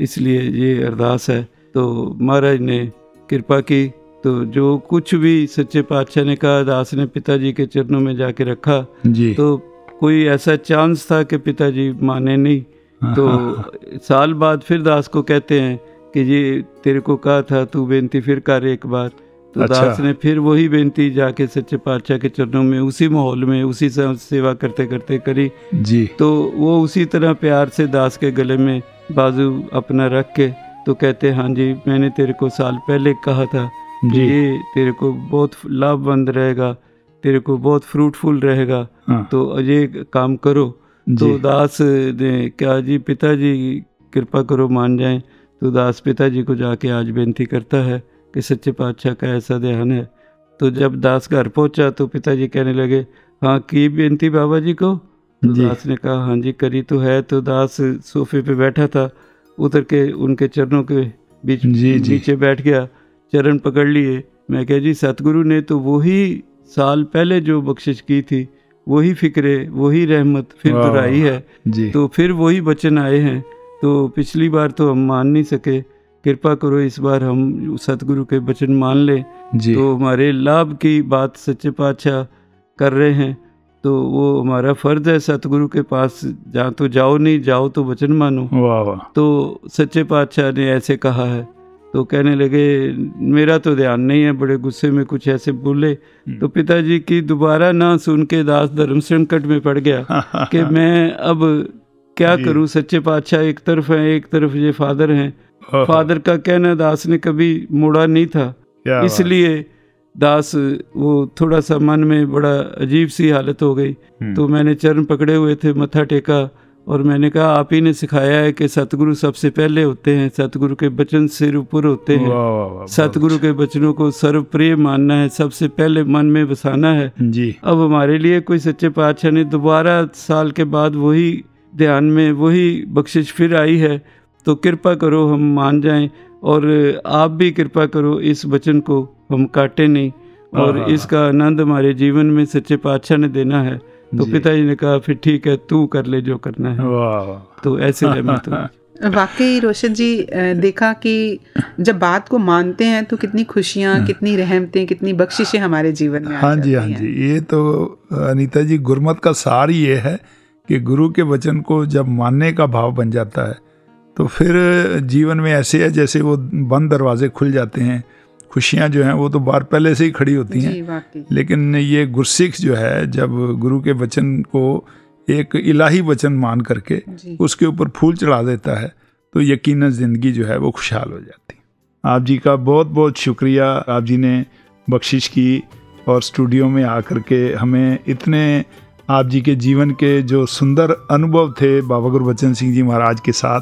इसलिए ये अरदास है। तो महाराज ने कृपा की। तो जो कुछ भी सच्चे पातशाह ने कहा दास ने पिताजी के चरणों में जाके रखा। जी। तो कोई ऐसा चांस था कि पिताजी माने नहीं। हाँ, तो हाँ, हाँ। साल बाद फिर दास को कहते हैं कि ये तेरे को कहा था तू बेनती फिर कर एक बार। तो अच्छा। दास ने फिर वही बेनती जाके सच्चे पातशाह के चरणों में उसी माहौल में उसी सेवा करते करते करी। जी। तो वो उसी तरह प्यार से दास के गले में बाजू अपना रख के तो कहते हाँ जी मैंने तेरे को साल पहले कहा था जी। ये तेरे को बहुत लाभबंद रहेगा तेरे को बहुत फ्रूटफुल रहेगा। हाँ। तो ये काम करो। तो दास ने क्या जी पिताजी कृपा करो मान जाए। तो दास पिताजी को जाके आज बेनती करता है कि सच्चे पातशाह का ऐसा ध्यान है। तो जब दास घर पहुँचा तो पिताजी कहने लगे हाँ की बेनती बाबा जी को? तो दास ने कहा हाँ जी करी तो है। तो दास सोफे पे बैठा था उतर के उनके चरणों के बीच जी नीचे बैठ गया चरण पकड़ लिए। मैं कह जी सतगुरु ने तो वही साल पहले जो बख्शिश की थी वही फिक्रे वही रहमत फिर दोहराई है। जी। तो फिर वही वचन आए हैं। तो पिछली बार तो हम मान नहीं सके। कृपा करो इस बार हम सतगुरु के वचन मान लें। तो हमारे लाभ की बात सच्चे पातशाह कर रहे हैं। तो वो हमारा फ़र्ज़ है सतगुरु के पास जहाँ तो जाओ नहीं जाओ तो वचन मानो। वाह वाह। तो सच्चे पातशाह ने ऐसे कहा है। तो कहने लगे मेरा तो ध्यान नहीं है बड़े गुस्से में कुछ ऐसे बोले। हम्म। तो पिताजी की दोबारा ना सुन के दास धर्म संकट में पड़ गया <laughs> कि मैं अब क्या करूँ? सच्चे पातशाह एक तरफ़ है एक तरफ़ ये फादर हैं। फादर का कहना दास ने कभी मोड़ा नहीं था। इसलिए दास वो थोड़ा सा मन में बड़ा अजीब सी हालत हो गई। हम्म। तो मैंने चरण पकड़े हुए थे मत्था टेका और मैंने कहा आप ही ने सिखाया है कि सतगुरु सबसे पहले होते हैं सतगुरु के वचन सिर ऊपर होते हैं। सतगुरु के वचनों को सर्वप्रिय मानना है सबसे पहले मन में बसाना है। जी। अब हमारे लिए कोई सच्चे पातशाह ने दोबारा साल के बाद वही ध्यान में वही बख्शिश फिर आई है तो कृपा करो हम मान जाएँ और आप भी कृपा करो इस वचन को हम काटे नहीं। और इसका आनंद हमारे जीवन में सच्चे पातशाह ने देना है। तो पिताजी ने कहा फिर ठीक है तू कर ले जो करना है। तो ऐसे रहमत <laughs> वाकई रोशन जी देखा कि जब बात को मानते हैं तो कितनी खुशियाँ हाँ। कितनी रहमतें कितनी बख्शिशें हमारे जीवन में हाँ जी हाँ जी। ये तो अनीता जी गुरमत का सार ये है कि गुरु के वचन को जब मानने का भाव बन जाता है तो फिर जीवन में ऐसे है जैसे वो बंद दरवाजे खुल जाते हैं खुशियाँ जो हैं वो तो बार पहले से ही खड़ी होती हैं। लेकिन ये गुरसिख जो है जब गुरु के वचन को एक इलाही वचन मान करके उसके ऊपर फूल चढ़ा देता है तो यकीन ज़िंदगी जो है वो खुशहाल हो जाती आप जी का बहुत बहुत शुक्रिया। आप जी ने बख्शिश की और स्टूडियो में आकर के हमें इतने आप जी के जीवन के जो सुंदर अनुभव थे बाबा गुरबचन सिंह जी महाराज के साथ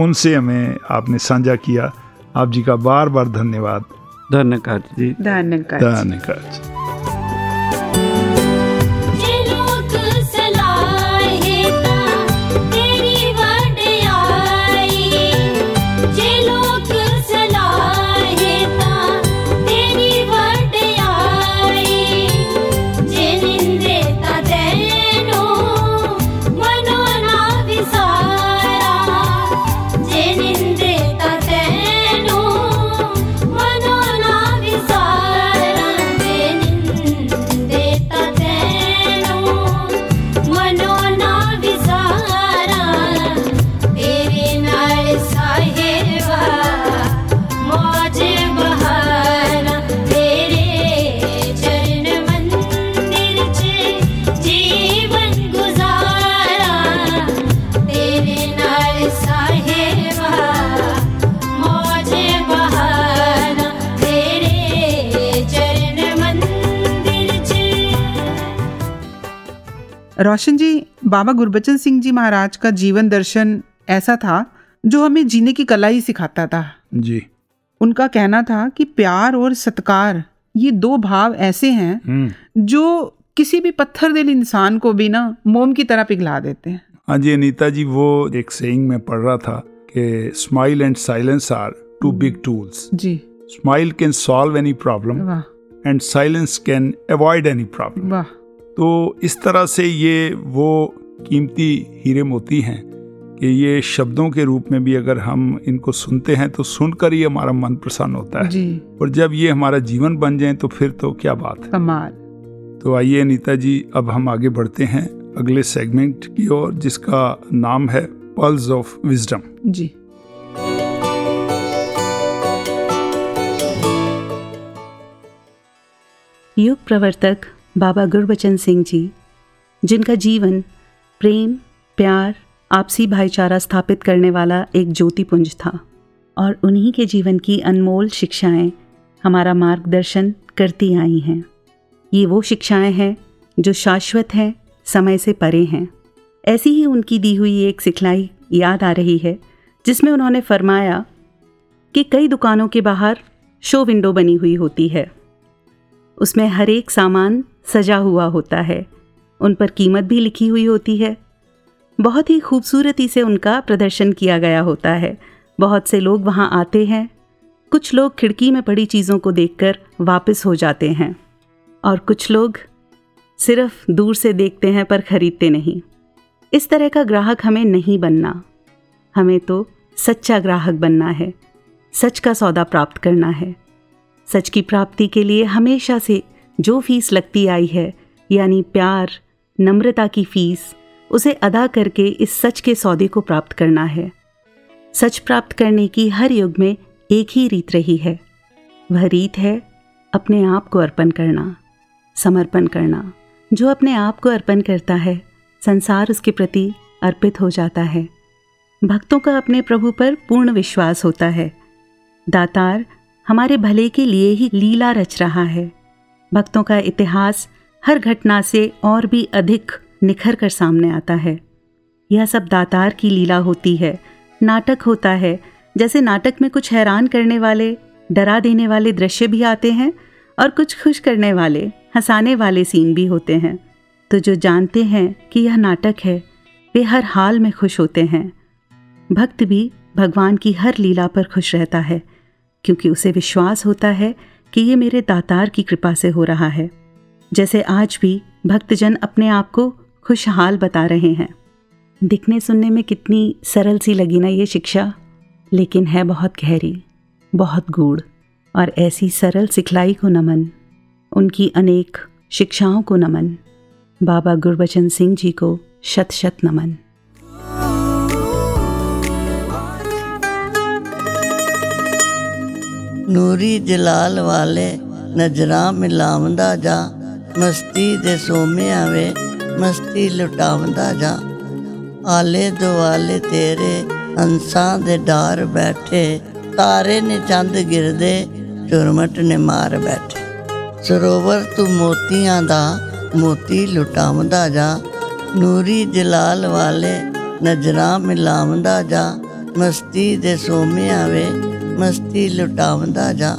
उनसे हमें आपने साझा किया। आप जी का बार बार धन्यवाद। धन्यवाद जी। धन्यवाद धन्यवाद रोशन जी बाबा गुरबचन सिंह जी महाराज का जीवन दर्शन ऐसा था जो हमें जीने की कला ही सिखाता था। जी। उनका कहना था कि प्यार और सत्कार ये दो भाव ऐसे हैं हम्म। जो किसी भी पत्थर दिल इंसान को भी ना मोम की तरह पिघला देते हैं। हाँ जी अनीता जी वो एक सेइंग में पढ़ रहा था कि smile and silence are two big tools ji. Smile can solve any problem and silence can avoid any problem वाह। तो इस तरह से ये वो कीमती हीरे मोती हैं कि ये शब्दों के रूप में भी अगर हम इनको सुनते हैं तो सुनकर ही हमारा मन प्रसन्न होता है। जी। और जब ये हमारा जीवन बन जाए तो फिर तो क्या बात है। कमाल। तो आइए अनीता जी अब हम आगे बढ़ते हैं अगले सेगमेंट की ओर जिसका नाम है पल्स ऑफ़ विजडम जी। युग प्रवर्तक बाबा गुरबचन सिंह जी, जिनका जीवन, प्रेम, प्यार, आपसी भाईचारा स्थापित करने वाला एक ज्योतिपुंज था और उन्हीं के जीवन की अनमोल शिक्षाएँ हमारा मार्गदर्शन करती आई हैं। ये वो शिक्षाएँ हैं जो शाश्वत हैं, समय से परे हैं। ऐसी ही उनकी दी हुई एक सिखलाई याद आ रही है, जिसमें उन्होंने फरमाया कि कई दुकानों के बाहर शो विंडो बनी हुई होती है। उसमें हर एक सामान सजा हुआ होता है। उन पर कीमत भी लिखी हुई होती है। बहुत ही खूबसूरती से उनका प्रदर्शन किया गया होता है। बहुत से लोग वहाँ आते हैं। कुछ लोग खिड़की में पड़ी चीज़ों को देखकर वापस हो जाते हैं। और कुछ लोग सिर्फ़ दूर से देखते हैं पर खरीदते नहीं। इस तरह का ग्राहक हमें नहीं बनना। हमें तो सच्चा ग्राहक बनना है। सच का सौदा प्राप्त करना है। सच की प्राप्ति के लिए हमेशा से जो फ़ीस लगती आई है, यानी प्यार, नम्रता की फ़ीस, उसे अदा करके इस सच के सौदे को प्राप्त करना है। सच प्राप्त करने की हर युग में एक ही रीत रही है। वह रीत है अपने आप को अर्पण करना, समर्पण करना। जो अपने आप को अर्पण करता है, संसार उसके प्रति अर्पित हो जाता है। भक्तों का अपने प्रभु पर पूर्ण विश्वास होता है। दातार हमारे भले के लिए ही लीला रच रहा है। भक्तों का इतिहास हर घटना से और भी अधिक निखर कर सामने आता है। यह सब दातार की लीला होती है, नाटक होता है, जैसे नाटक में कुछ हैरान करने वाले, डरा देने वाले दृश्य भी आते हैं और कुछ खुश करने वाले, हंसाने वाले सीन भी होते हैं। तो जो जानते हैं कि यह नाटक है, वे हर हाल में खुश होते हैं। भक्त भी भगवान की हर लीला पर खुश रहता है, क्योंकि उसे विश्वास होता है कि ये मेरे दातार की कृपा से हो रहा है। जैसे आज भी भक्तजन अपने आप को खुशहाल बता रहे हैं। दिखने सुनने में कितनी सरल सी लगी ना ये शिक्षा, लेकिन है बहुत गहरी, बहुत गूढ़ और ऐसी सरल सिखलाई को नमन, उनकी अनेक शिक्षाओं को नमन। बाबा गुरबचन सिंह जी को शत शत नमन। ਨੂਰੀ ਜਲਾਲ ਵਾਲੇ ਨਜ਼ਰਾਂ ਮਿਲਾਵੰਦਾ ਜਾ, ਮਸਤੀ ਦੇ ਸੋਮਿਆਂ ਵੇ ਮਸਤੀ ਲੁਟਾਵੰਦਾ ਜਾ। ਆਲੇ ਦੁਆਲੇ ਤੇਰੇ ਹੰਸਾਂ ਦੇ ਡਾਰ ਬੈਠੇ, ਤਾਰੇ ਨੇ ਚੰਦ ਗਿਰਦੇ, ਝੁਰਮਟ ਨੇ ਮਾਰ ਬੈਠੇ। ਸਰੋਵਰ ਤੂੰ ਮੋਤੀਆਂ ਦਾ, ਮੋਤੀ ਲੁਟਾਵੰਦਾ ਜਾ, ਨੂਰੀ ਜਲਾਲ ਵਾਲੇ ਨਜ਼ਰਾਂ ਮਿਲਾਵੰਦਾ ਜਾ, ਮਸਤੀ ਦੇ ਸੋਮਿਆਂ ਵੇ ਮਸਤੀ ਲੁਟਾਵੰਦਾ ਜਾ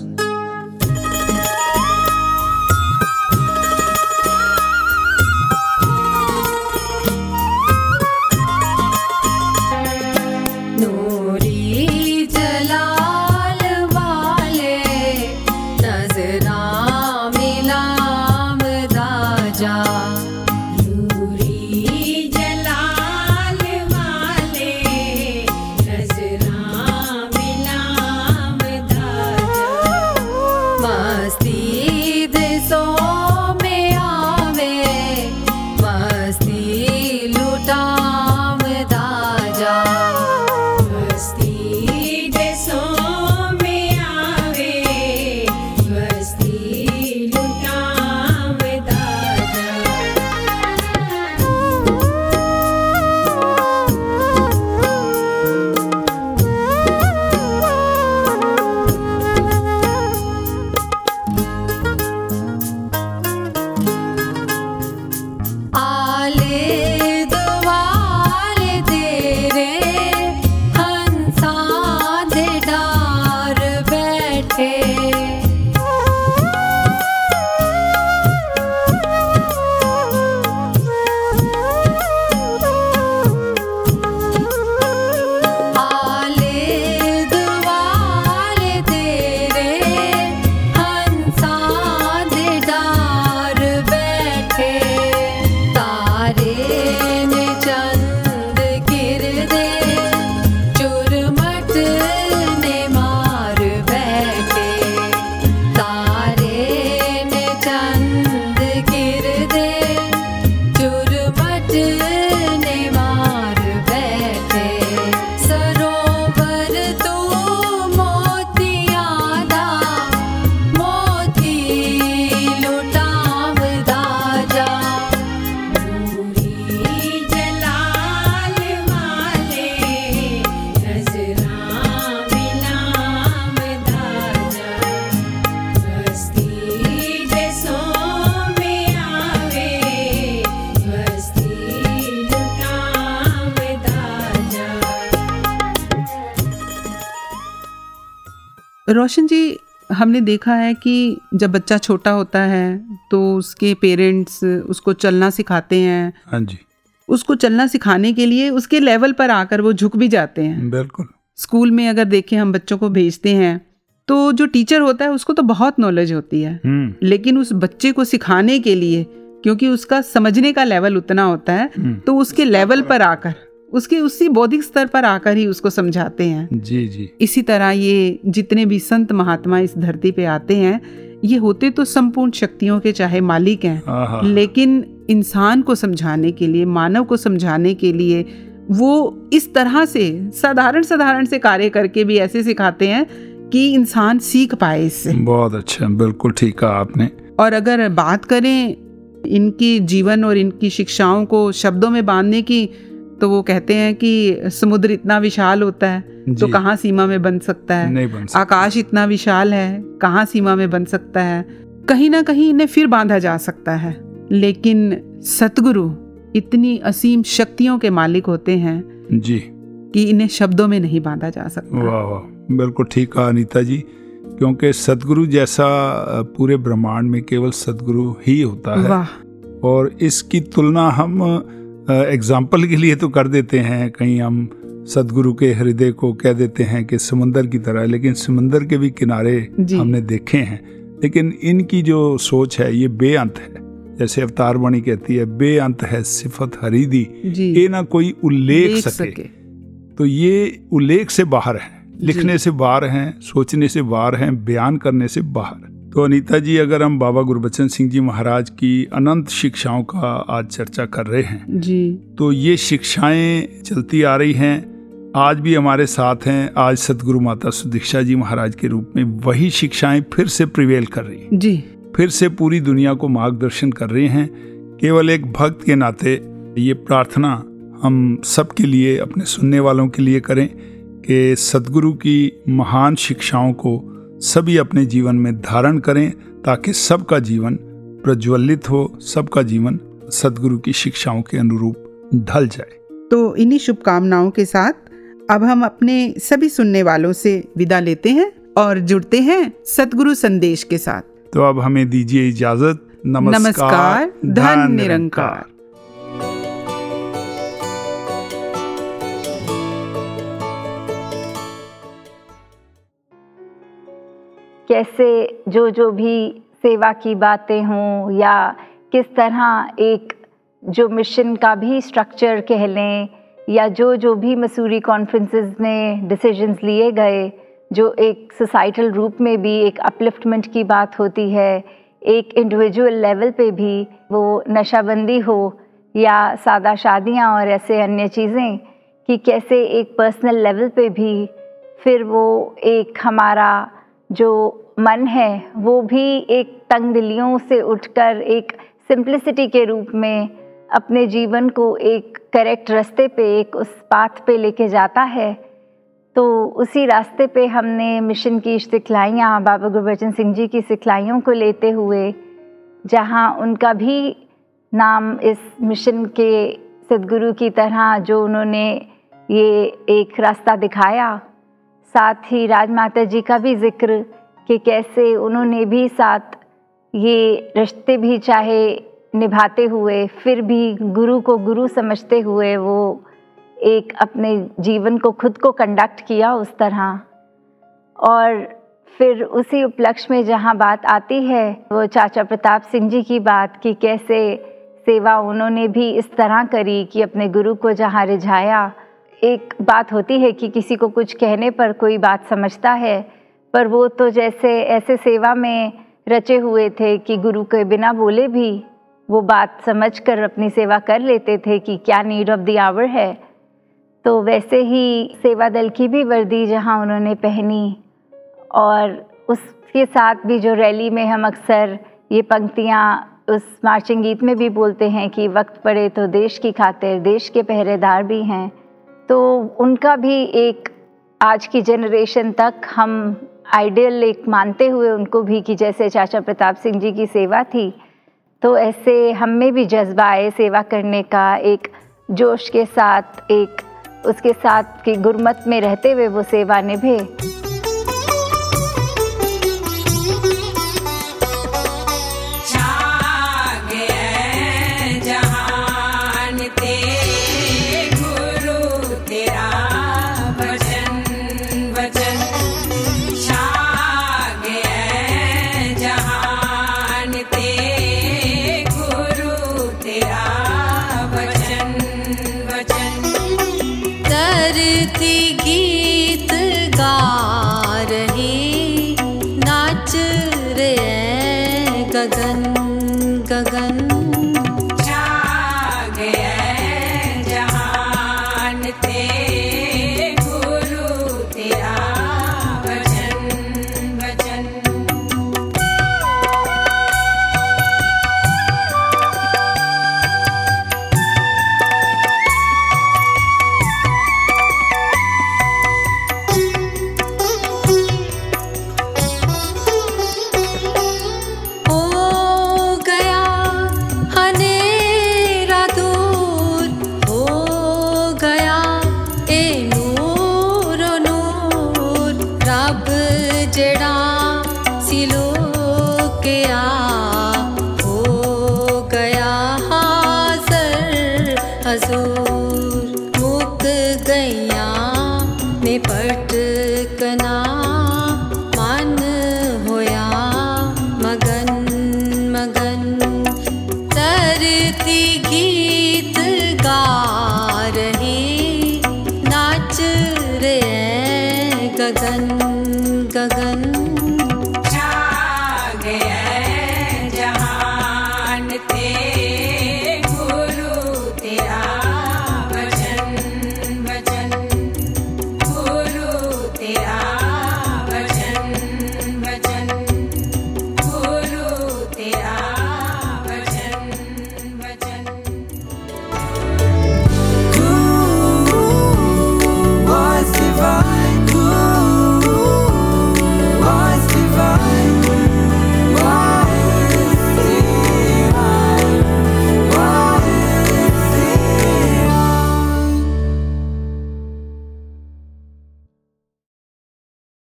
रोशन जी हमने देखा है कि जब बच्चा छोटा होता है तो उसके पेरेंट्स उसको चलना सिखाते हैं। हाँ जी। उसको चलना सिखाने के लिए उसके लेवल पर आकर वो झुक भी जाते हैं। बिल्कुल। स्कूल में अगर देखें हम बच्चों को भेजते हैं तो जो टीचर होता है उसको तो बहुत नॉलेज होती है। हम्म। लेकिन उस बच्चे को सिखाने के लिए क्योंकि उसका समझने का लेवल उतना होता है हम्म। तो उसके लेवल पर आकर उसके उसी बौद्धिक स्तर पर आकर ही उसको समझाते हैं। जी जी। इसी तरह ये जितने भी संत महात्मा इस धरती पे आते हैं ये होते तो संपूर्ण शक्तियों के चाहे मालिक हैं लेकिन इंसान को समझाने के लिए मानव को समझाने के लिए वो इस तरह से साधारण साधारण से कार्य करके भी ऐसे सिखाते हैं कि इंसान सीख पाए इससे। बहुत अच्छा बिल्कुल ठीक कहा आपने। और अगर बात करें इनकी जीवन और इनकी शिक्षाओं को शब्दों में बांधने की तो वो कहते हैं कि समुद्र इतना विशाल होता है तो। कहाँ सीमा में बन सकता है? नहीं बन सकता। आकाश इतना विशाल है कहाँ सीमा में बन सकता है? कहीं ना कहीं इन्हें फिर बांधा जा सकता है। लेकिन सतगुरु इतनी असीम शक्तियों के मालिक होते हैं जी। कि इन्हें शब्दों में नहीं बांधा जा सकता। वाह वाह बिल्कुल ठीक कहा अनीता जी क्योंकि सतगुरु जैसा पूरे ब्रह्मांड में केवल सदगुरु ही होता है। और इसकी तुलना हम एग्ज़ाम्पल के लिए तो कर देते हैं कहीं हम सदगुरु के हृदय को कह देते हैं कि समंदर की तरह लेकिन समंदर के भी किनारे हमने देखे हैं। लेकिन इनकी जो सोच है ये बेअंत है। जैसे अवतार वाणी कहती है बेअंत है सिफत हरीदी ये ना कोई उल्लेख देख सके। तो ये उल्लेख से बाहर है लिखने से बाहर हैं सोचने से बाहर हैं बयान करने से बाहर। तो अनीता जी अगर हम बाबा गुरबचन सिंह जी महाराज की अनंत शिक्षाओं का आज चर्चा कर रहे हैं जी। तो ये शिक्षाएँ चलती आ रही हैं। आज भी हमारे साथ हैं आज सदगुरु माता सुदीक्षा जी महाराज के रूप में वही शिक्षाएँ फिर से प्रिवेल कर रही हैं। जी। फिर से पूरी दुनिया को मार्गदर्शन कर रही हैं। केवल एक भक्त के नाते ये प्रार्थना हम सबके लिए अपने सुनने वालों के लिए करें कि सदगुरु की महान शिक्षाओं को सभी अपने जीवन में धारण करें ताकि सबका जीवन प्रज्वलित हो सबका जीवन सदगुरु की शिक्षाओं के अनुरूप ढल जाए। तो इन्हीं शुभकामनाओं के साथ अब हम अपने सभी सुनने वालों से विदा लेते हैं और जुड़ते हैं सतगुरु संदेश के साथ। तो अब हमें दीजिए इजाज़त नमस्कार, नमस्कार धन निरंकार। कैसे जो जो भी सेवा की बातें हों या किस तरह एक जो मिशन का भी स्ट्रक्चर कह लें या जो जो भी मसूरी कॉन्फ्रेंसेस में डिसीजंस लिए गए, जो एक सोसाइटल रूप में भी एक अपलिफ्टमेंट की बात होती है, एक इंडिविजुअल लेवल पे भी वो नशाबंदी हो या सादा शादियाँ और ऐसे अन्य चीज़ें कि कैसे एक पर्सनल लेवल पे भी फिर वो एक हमारा जो मन है, वो भी एक तंग दिलियों से उठकर एक सिंप्लिसिटी के रूप में अपने जीवन को एक करेक्ट रास्ते पे, एक उस पाथ पे लेके जाता है। तो उसी रास्ते पे हमने मिशन की सिखलाइयाँ, बाबा गुरबचन सिंह जी की सिखलाइयों को लेते हुए, जहाँ उनका भी नाम इस मिशन के सदगुरु की तरह जो उन्होंने ये एक रास्ता दिखाया साथ ही राजमाता जी का भी ज़िक्र कि कैसे उन्होंने भी साथ ये रिश्ते भी चाहे निभाते हुए, फिर भी गुरु को गुरु समझते हुए वो एक अपने जीवन को खुद को कंडक्ट किया उस तरह। और फिर उसी उपलक्ष्य में जहाँ बात आती है, वो चाचा प्रताप सिंह जी की बात कि कैसे सेवा उन्होंने भी इस तरह करी कि अपने गुरु को जहाँ रिझाया एक बात होती है कि किसी को कुछ कहने पर कोई बात समझता है, पर वो तो जैसे ऐसे सेवा में रचे हुए थे कि गुरु के बिना बोले भी वो बात समझ कर अपनी सेवा कर लेते थे कि क्या नीड ऑफ़ द आवर है। तो वैसे ही सेवा दल की भी वर्दी जहाँ उन्होंने पहनी और उसके साथ भी जो रैली में हम अक्सर ये पंक्तियाँ उस मार्चिंग गीत में भी बोलते हैं कि वक्त पड़े तो देश की खातिर देश के पहरेदार भी हैं। तो उनका भी एक आज की जनरेशन तक हम आइडियल एक मानते हुए उनको भी कि जैसे चाचा प्रताप सिंह जी की सेवा थी तो ऐसे हम में भी जज्बा आए सेवा करने का, एक जोश के साथ, एक उसके साथ की गुरमत में रहते हुए वो सेवा निभे।